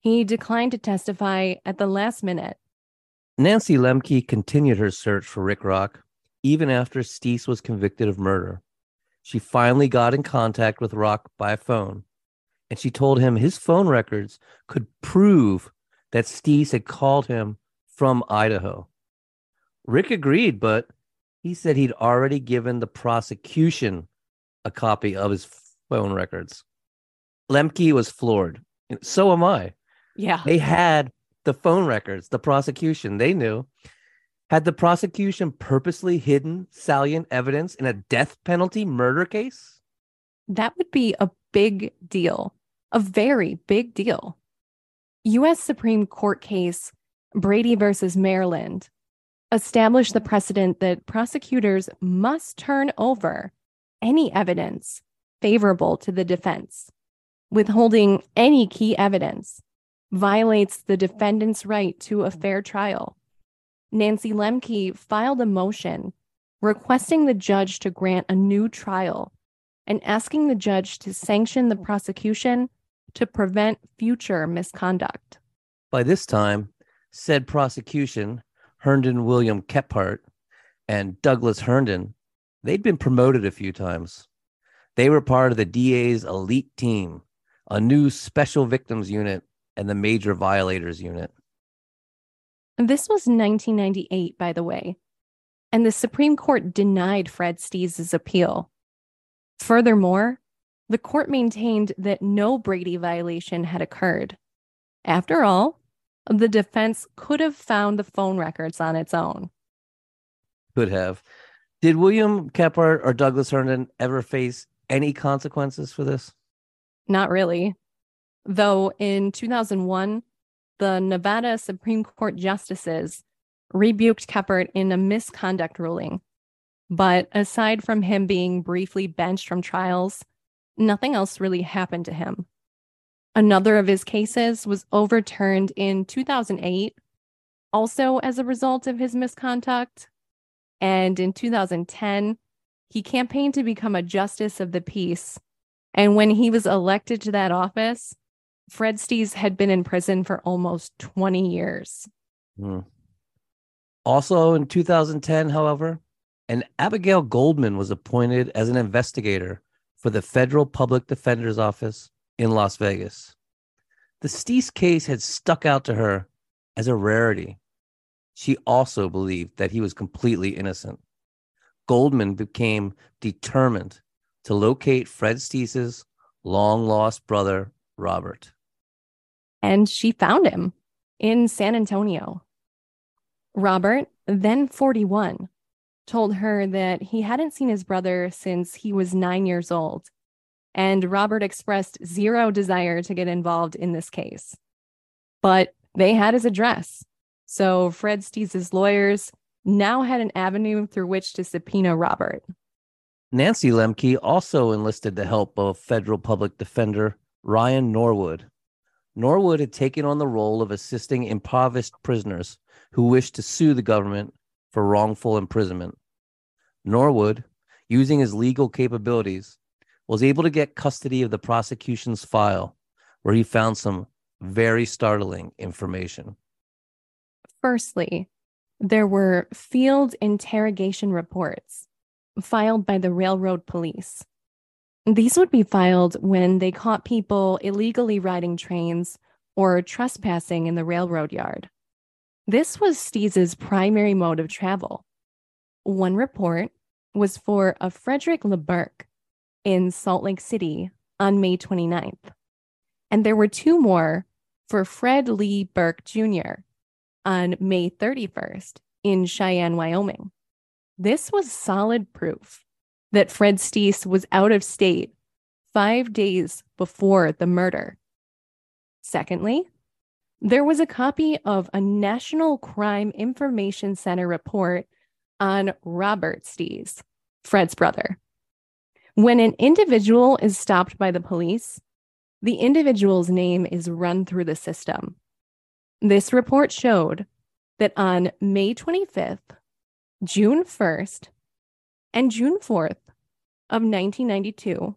He declined to testify at the last minute. Nancy Lemke continued her search for Rick Rock even after Steese was convicted of murder. She finally got in contact with Rock by phone, and she told him his phone records could prove that Steese had called him from Idaho. Rick agreed, but he said he'd already given the prosecution a copy of his phone records. Lemke was floored. So am I. Yeah. They had the phone records, the prosecution, they knew. Had the prosecution purposely hidden salient evidence in a death penalty murder case? That would be a big deal, a very big deal. U.S. Supreme Court case Brady versus Maryland established the precedent that prosecutors must turn over any evidence favorable to the defense. Withholding any key evidence violates the defendant's right to a fair trial. Nancy Lemke filed a motion requesting the judge to grant a new trial and asking the judge to sanction the prosecution to prevent future misconduct. By this time, said prosecution, Herndon William Kephart and Douglas Herndon, they'd been promoted a few times. They were part of the DA's elite team, a new special victims unit and the major violators unit. This was 1998, by the way, and the Supreme Court denied Fred Steese's appeal. Furthermore, the court maintained that no Brady violation had occurred. After all, the defense could have found the phone records on its own. Could have. Did William Kephart or Douglas Herndon ever face any consequences for this? Not really. Though in 2001, the Nevada Supreme Court justices rebuked Kephart in a misconduct ruling. But aside from him being briefly benched from trials, nothing else really happened to him. Another of his cases was overturned in 2008, also as a result of his misconduct. And in 2010, he campaigned to become a justice of the peace. And when he was elected to that office, Fred Steese had been in prison for almost 20 years. Hmm. Also in 2010, however, an Abigail Goldman was appointed as an investigator for the Federal Public Defender's Office in Las Vegas. The Steese case had stuck out to her as a rarity. She also believed that he was completely innocent. Goldman became determined to locate Fred Steese's long lost brother, Robert. And she found him in San Antonio. Robert, then 41, told her that he hadn't seen his brother since he was nine years old and Robert expressed zero desire to get involved in this case. But they had his address. So Fred Steese's lawyers now had an avenue through which to subpoena Robert. Nancy Lemke also enlisted the help of federal public defender Ryan Norwood. Norwood had taken on the role of assisting impoverished prisoners who wished to sue the government for wrongful imprisonment. Norwood, using his legal capabilities, was able to get custody of the prosecution's file, where he found some very startling information. Firstly, there were field interrogation reports filed by the railroad police. These would be filed when they caught people illegally riding trains or trespassing in the railroad yard. This was Steese's primary mode of travel. One report was for a Frederick Lee Burke, in Salt Lake City on May 29th. And there were two more for Fred Lee Burke Jr. on May 31st in Cheyenne, Wyoming. This was solid proof that Fred Steese was out of state five days before the murder. Secondly, there was a copy of a National Crime Information Center report on Robert Steese, Fred's brother. When an individual is stopped by the police, the individual's name is run through the system. This report showed that on May 25th, June 1st, and June 4th of 1992,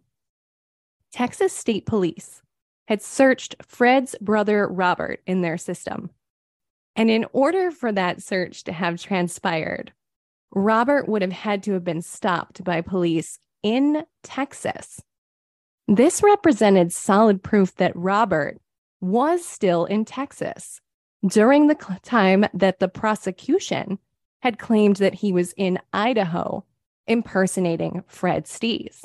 Texas State Police had searched Fred's brother Robert in their system. And in order for that search to have transpired, Robert would have had to have been stopped by police in Texas. This represented solid proof that Robert was still in Texas during the time that the prosecution had claimed that he was in Idaho impersonating Fred Steese.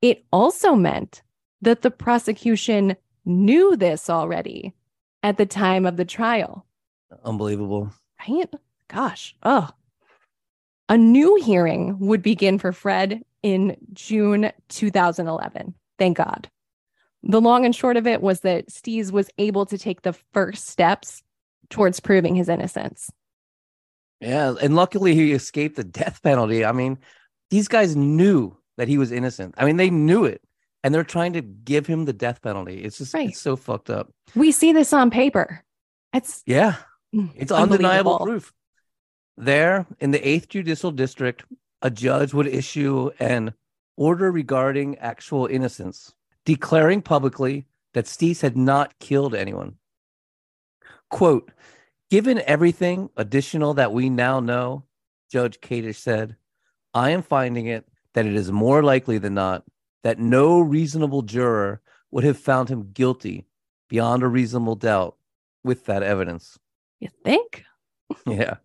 It also meant that the prosecution knew this already at the time of the trial. Unbelievable. Right? gosh, oh. A new hearing would begin for Fred in June 2011. Thank God. The long and short of it was that Steese was able to take the first steps towards proving his innocence. Yeah, and luckily he escaped the death penalty. I mean, these guys knew that he was innocent. I mean, they knew it, and they're trying to give him the death penalty. It's just Right. it's so fucked up. We see this on paper. It's Yeah, mm, it's undeniable proof. There, in the eighth judicial district, a judge would issue an order regarding actual innocence, declaring publicly that Steese had not killed anyone. Quote, given everything additional that we now know, Judge Kadish said, I am finding it that it is more likely than not that no reasonable juror would have found him guilty beyond a reasonable doubt with that evidence. You think? Yeah.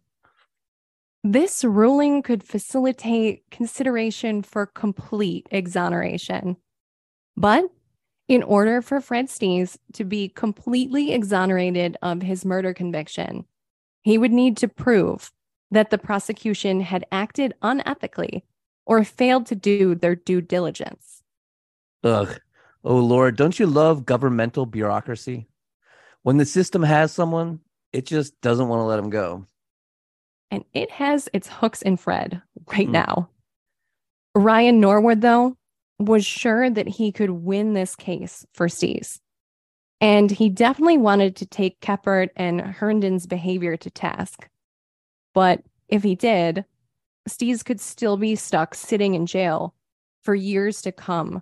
This ruling could facilitate consideration for complete exoneration. But in order for Fred Steese to be completely exonerated of his murder conviction, he would need to prove that the prosecution had acted unethically or failed to do their due diligence. Ugh. Oh, Lord, don't you love governmental bureaucracy? When the system has someone, it just doesn't want to let them go. And it has its hooks in Fred right Hmm. now. Ryan Norwood, though, was sure that he could win this case for Steese. And he definitely wanted to take Kephart and Herndon's behavior to task. But if he did, Steese could still be stuck sitting in jail for years to come,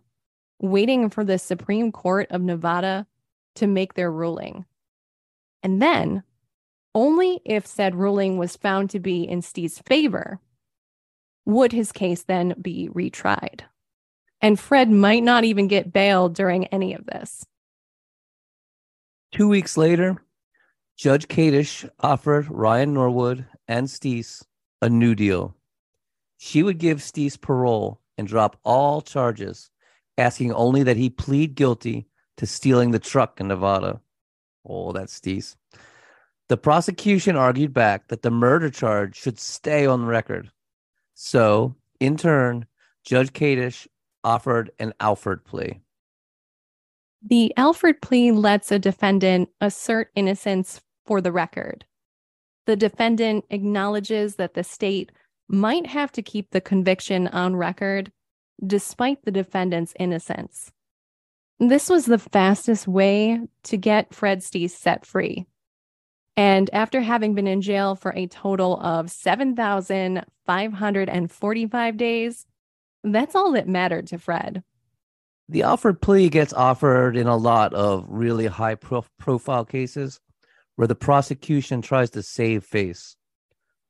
waiting for the Supreme Court of Nevada to make their ruling. And then only if said ruling was found to be in Steese's favor would his case then be retried. And Fred might not even get bail during any of this. Two weeks later, Judge Kadish offered Ryan Norwood and Steese a new deal. She would give Steese parole and drop all charges, asking only that he plead guilty to stealing the truck in Nevada. Oh, that's Steese. The prosecution argued back that the murder charge should stay on record. So, in turn, Judge Kadish offered an Alford plea. The Alford plea lets a defendant assert innocence for the record. The defendant acknowledges that the state might have to keep the conviction on record despite the defendant's innocence. This was the fastest way to get Fred Steese set free. And after having been in jail for a total of 7,545 days, that's all that mattered to Fred. The Alford plea gets offered in a lot of really high pro- profile cases where the prosecution tries to save face.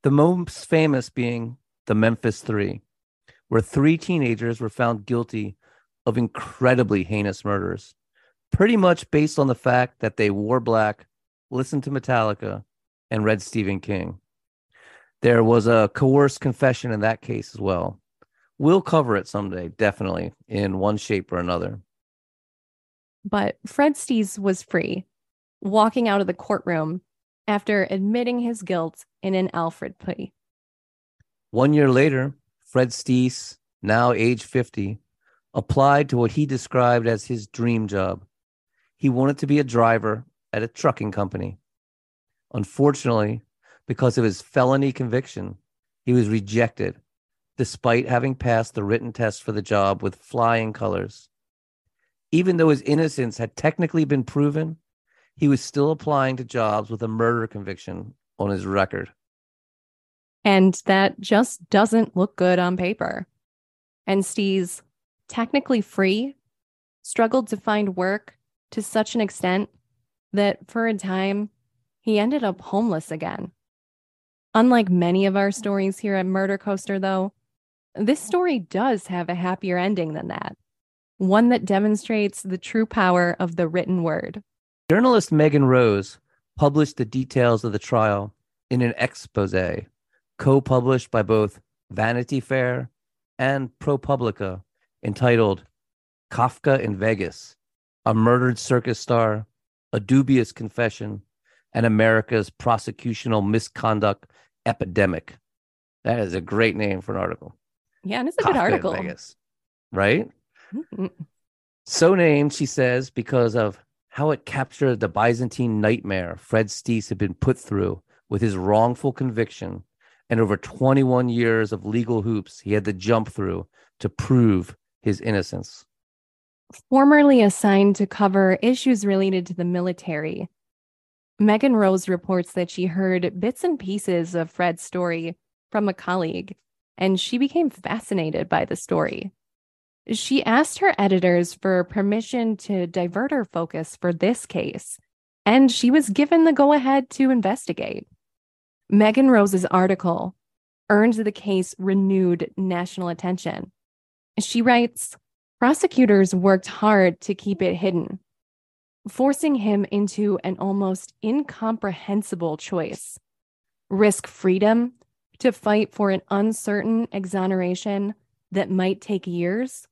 The most famous being the Memphis Three, where three teenagers were found guilty of incredibly heinous murders, pretty much based on the fact that they wore black, listened to Metallica, and read Stephen King. There was a coerced confession in that case as well. We'll cover it someday, definitely, in one shape or another. But Fred Steese was free, walking out of the courtroom after admitting his guilt in an Alford plea. One year later, Fred Steese, now age 50, applied to what he described as his dream job. He wanted to be a driver at a trucking company. Unfortunately, because of his felony conviction, he was rejected despite having passed the written test for the job with flying colors. Even though his innocence had technically been proven, he was still applying to jobs with a murder conviction on his record. And that just doesn't look good on paper. And Steese, technically free, struggled to find work to such an extent that for a time, he ended up homeless again. Unlike many of our stories here at Murder Coaster, though, this story does have a happier ending than that, one that demonstrates the true power of the written word. Journalist Megan Rose published the details of the trial in an expose co published by both Vanity Fair and ProPublica entitled Kafka in Vegas A Murdered Circus Star, A Dubious Confession, and America's Prosecutional Misconduct epidemic. That is a great name for an article. Yeah, and it's a Kafka good article. Vegas, right? So named, she says, because of how it captured the Byzantine nightmare Fred Steese had been put through with his wrongful conviction and over 21 years of legal hoops he had to jump through to prove his innocence. Formerly assigned to cover issues related to the military, Megan Rose reports that she heard bits and pieces of Fred's story from a colleague, and she became fascinated by the story. She asked her editors for permission to divert her focus for this case, and she was given the go ahead to investigate. Megan Rose's article earned the case renewed national attention. She writes Prosecutors worked hard to keep it hidden, forcing him into an almost incomprehensible choice risk freedom to fight for an uncertain exoneration that might take years,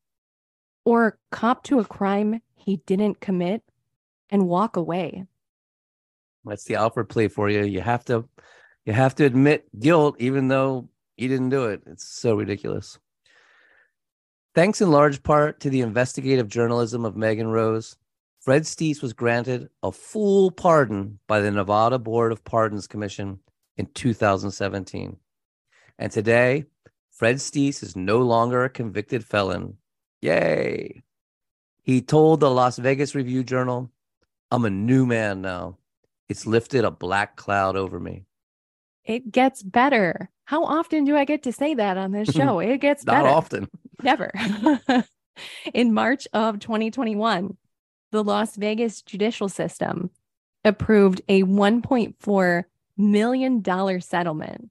or cop to a crime he didn't commit and walk away. That's the Alford play for you. You have to you have to admit guilt even though you didn't do it. It's so ridiculous. Thanks in large part to the investigative journalism of Megan Rose, Fred Steese was granted a full pardon by the Nevada Board of Pardons Commission in 2017. And today, Fred Steese is no longer a convicted felon. Yay! He told the Las Vegas Review Journal, I'm a new man now. It's lifted a black cloud over me. It gets better. How often do I get to say that on this show? It gets Not better. often. Never. In March of 2021, the Las Vegas judicial system approved a $1.4 million settlement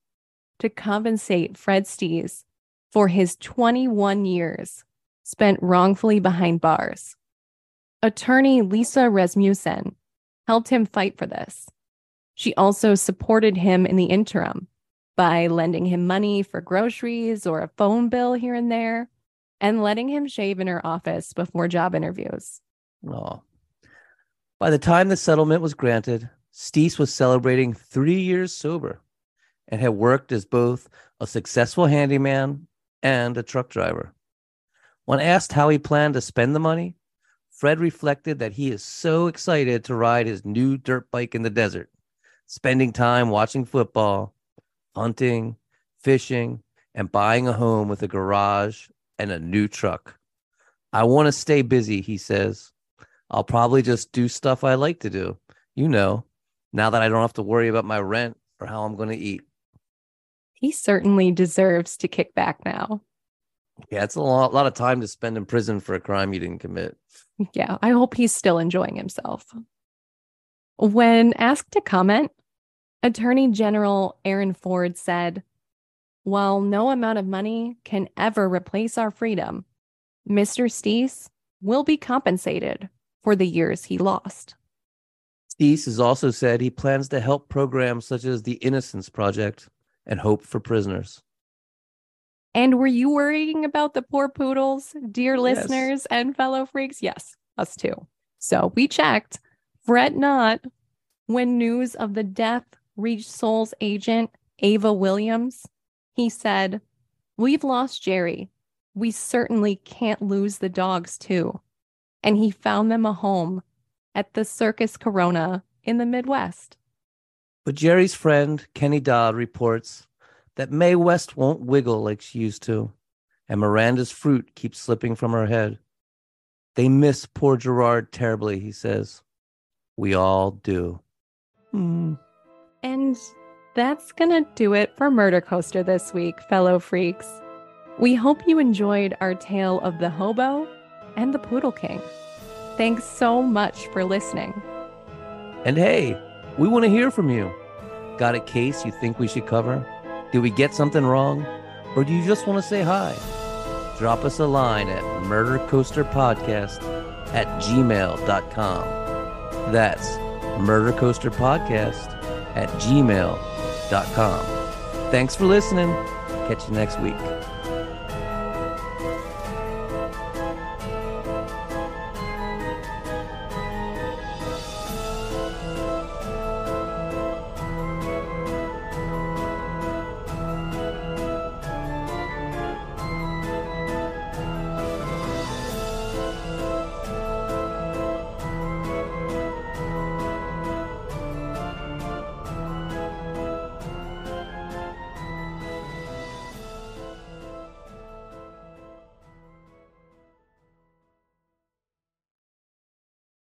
to compensate Fred Steese for his 21 years spent wrongfully behind bars. Attorney Lisa Rasmussen helped him fight for this. She also supported him in the interim by lending him money for groceries or a phone bill here and there and letting him shave in her office before job interviews. Oh. By the time the settlement was granted, Steese was celebrating three years sober and had worked as both a successful handyman and a truck driver. When asked how he planned to spend the money, Fred reflected that he is so excited to ride his new dirt bike in the desert, spending time watching football, hunting, fishing, and buying a home with a garage and a new truck. I want to stay busy, he says. I'll probably just do stuff I like to do. You know, now that I don't have to worry about my rent or how I'm going to eat. He certainly deserves to kick back now. Yeah, it's a lot, lot of time to spend in prison for a crime you didn't commit. Yeah, I hope he's still enjoying himself. When asked to comment, Attorney General Aaron Ford said, While no amount of money can ever replace our freedom, Mr. Steese will be compensated for the years he lost. Steese has also said he plans to help programs such as the Innocence Project and Hope for Prisoners. And were you worrying about the poor poodles, dear Yes. listeners and fellow freaks? Yes, us too. So we checked. Fret not. When news of the death reached Soules' agent, Ava Williams, he said, We've lost Jerry. We certainly can't lose the dogs, too. And he found them a home at the Circus Corona in the Midwest. But Jerry's friend, Kenny Dodd, reports that Mae West won't wiggle like she used to, and Miranda's fruit keeps slipping from her head. They miss poor Gerard terribly, he says. We all do. Hmm. And that's going to do it for Murder Coaster this week, fellow freaks. We hope you enjoyed our tale of the hobo and the poodle king. Thanks so much for listening. And hey, we want to hear from you. Got a case you think we should cover? Did we get something wrong? Or do you just want to say hi? Drop us a line at murdercoasterpodcast at gmail.com. That's murdercoasterpodcast at gmail.com. Thanks for listening. Catch you next week.